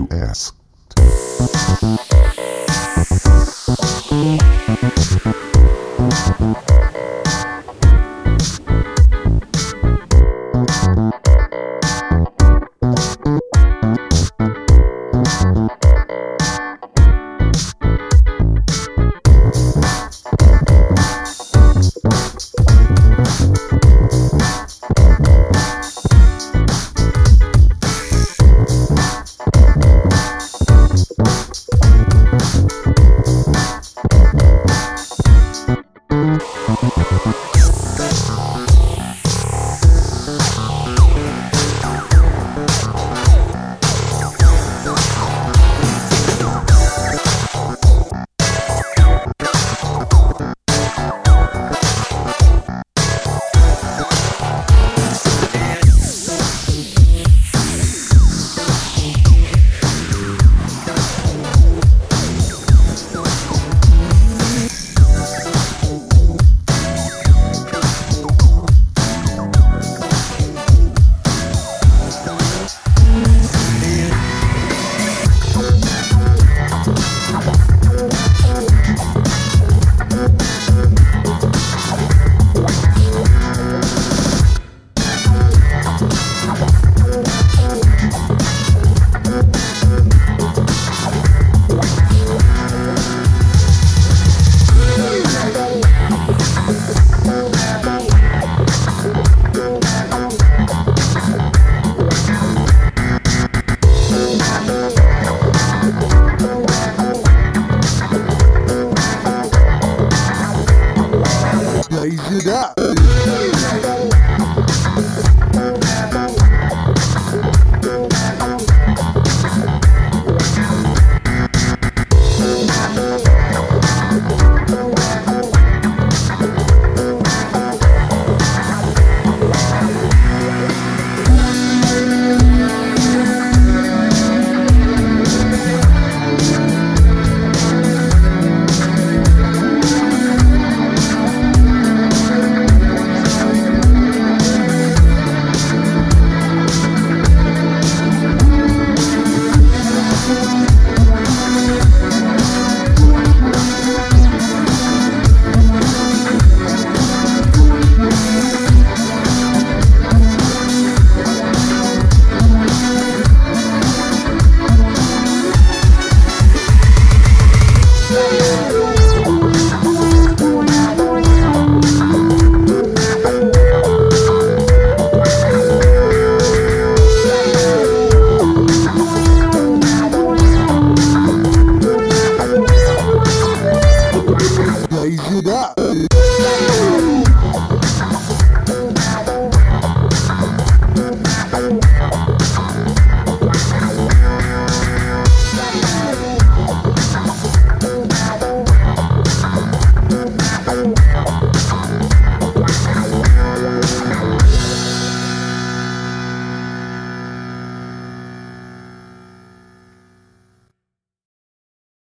you asked. chegar.